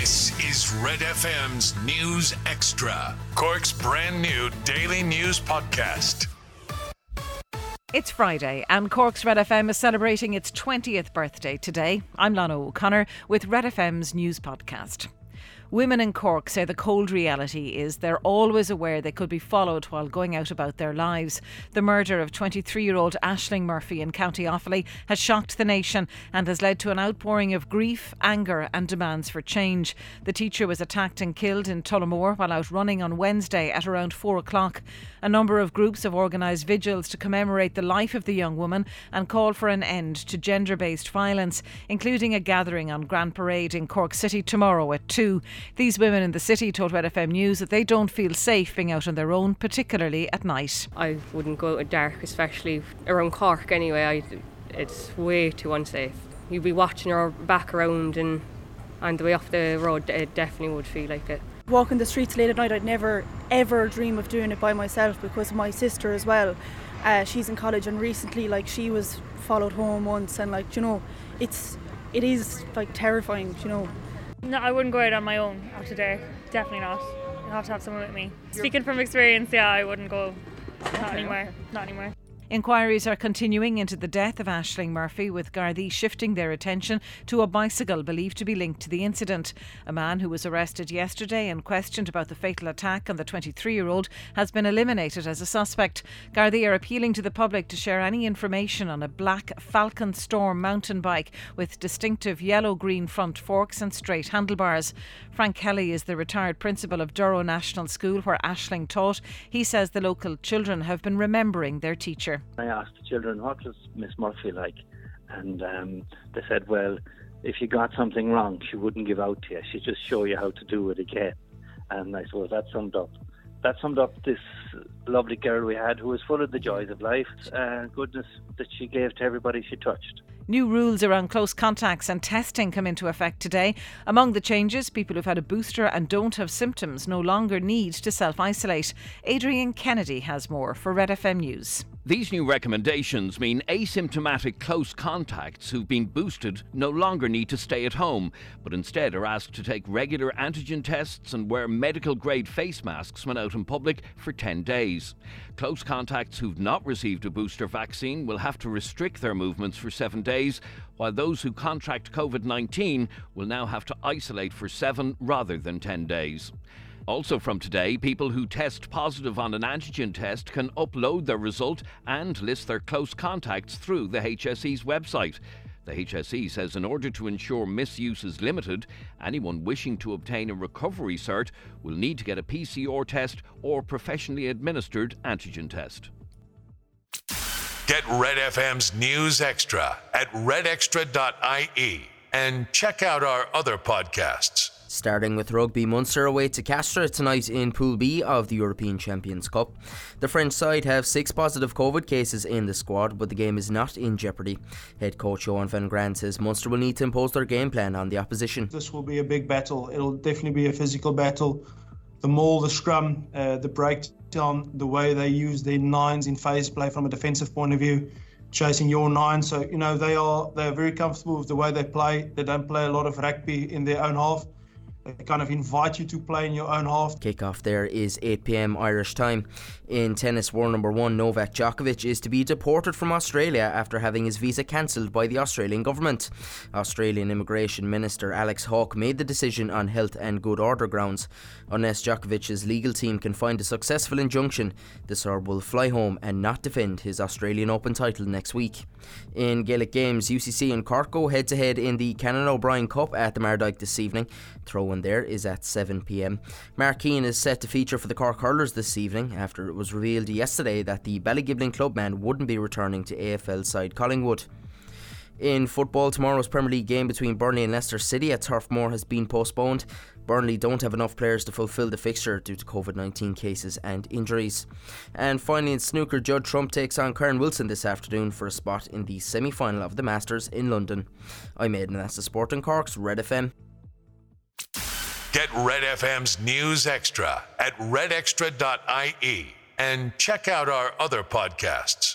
This is Red FM's News Extra, Cork's brand new daily news podcast. It's Friday, and Cork's Red FM is celebrating its 20th birthday today. I'm Lana O'Connor with Red FM's news podcast. Women in Cork say the cold reality is they're always aware they could be followed while going out about their lives. The murder of 23 year old Ashling Murphy in County Offaly has shocked the nation and has led to an outpouring of grief, anger, and demands for change. The teacher was attacked and killed in Tullamore while out running on Wednesday at around 4 o'clock. A number of groups have organised vigils to commemorate the life of the young woman and call for an end to gender based violence, including a gathering on Grand Parade in Cork City tomorrow at 2. These women in the city told Red FM News that they don't feel safe being out on their own, particularly at night. I wouldn't go out at dark, especially around Cork anyway. I, it's way too unsafe. You'd be watching your back around and on the way off the road, it definitely would feel like it. Walking the streets late at night, I'd never ever dream of doing it by myself because my sister as well. Uh, she's in college and recently, like she was followed home once, and like you know, it's it is like terrifying, you know. No, I wouldn't go out on my own after today. Definitely not. You have to have someone with me. Speaking from experience, yeah, I wouldn't go. Not anymore. Not anymore. Inquiries are continuing into the death of Ashling Murphy, with Gardaí shifting their attention to a bicycle believed to be linked to the incident. A man who was arrested yesterday and questioned about the fatal attack on the 23 year old has been eliminated as a suspect. Gardaí are appealing to the public to share any information on a black Falcon Storm mountain bike with distinctive yellow green front forks and straight handlebars. Frank Kelly is the retired principal of Durrow National School, where Ashling taught. He says the local children have been remembering their teacher. I asked the children, what was Miss Murphy like? And um, they said, well, if you got something wrong, she wouldn't give out to you. She'd just show you how to do it again. And I suppose that summed up. That summed up this lovely girl we had who was full of the joys of life, uh, goodness that she gave to everybody she touched. New rules around close contacts and testing come into effect today. Among the changes, people who've had a booster and don't have symptoms no longer need to self isolate. Adrian Kennedy has more for Red FM News. These new recommendations mean asymptomatic close contacts who've been boosted no longer need to stay at home, but instead are asked to take regular antigen tests and wear medical grade face masks when out in public for 10 days. Close contacts who've not received a booster vaccine will have to restrict their movements for seven days, while those who contract COVID 19 will now have to isolate for seven rather than 10 days. Also from today, people who test positive on an antigen test can upload their result and list their close contacts through the HSE's website. The HSE says in order to ensure misuse is limited, anyone wishing to obtain a recovery cert will need to get a PCR test or professionally administered antigen test. Get Red FM's News Extra at redextra.ie and check out our other podcasts. Starting with rugby, Munster away to Castres tonight in Pool B of the European Champions Cup. The French side have six positive COVID cases in the squad, but the game is not in jeopardy. Head coach Johan van Graan says Munster will need to impose their game plan on the opposition. This will be a big battle. It'll definitely be a physical battle. The maul, the scrum, uh, the breakdown, the way they use their nines in phase play from a defensive point of view, chasing your nine. So you know they are they are very comfortable with the way they play. They don't play a lot of rugby in their own half. They kind of invite you to play in your own half. Kickoff there is 8 pm Irish time. In tennis, war number one, Novak Djokovic is to be deported from Australia after having his visa cancelled by the Australian government. Australian Immigration Minister Alex Hawke made the decision on health and good order grounds. Unless Djokovic's legal team can find a successful injunction, the Serb will fly home and not defend his Australian Open title next week. In Gaelic games, UCC and Cork go head to head in the Canon O'Brien Cup at the Mardyke this evening. Throw in there is at 7pm. Mark Keane is set to feature for the Cork Hurlers this evening after it was revealed yesterday that the Ballygiblin clubman wouldn't be returning to AFL side Collingwood. In football, tomorrow's Premier League game between Burnley and Leicester City at Turf Moor has been postponed. Burnley don't have enough players to fulfil the fixture due to COVID 19 cases and injuries. And finally, in snooker, Judd Trump takes on Kyren Wilson this afternoon for a spot in the semi final of the Masters in London. I'm Aidan, that's the Sport Cork's Red FM. Get Red FM's News Extra at redextra.ie and check out our other podcasts.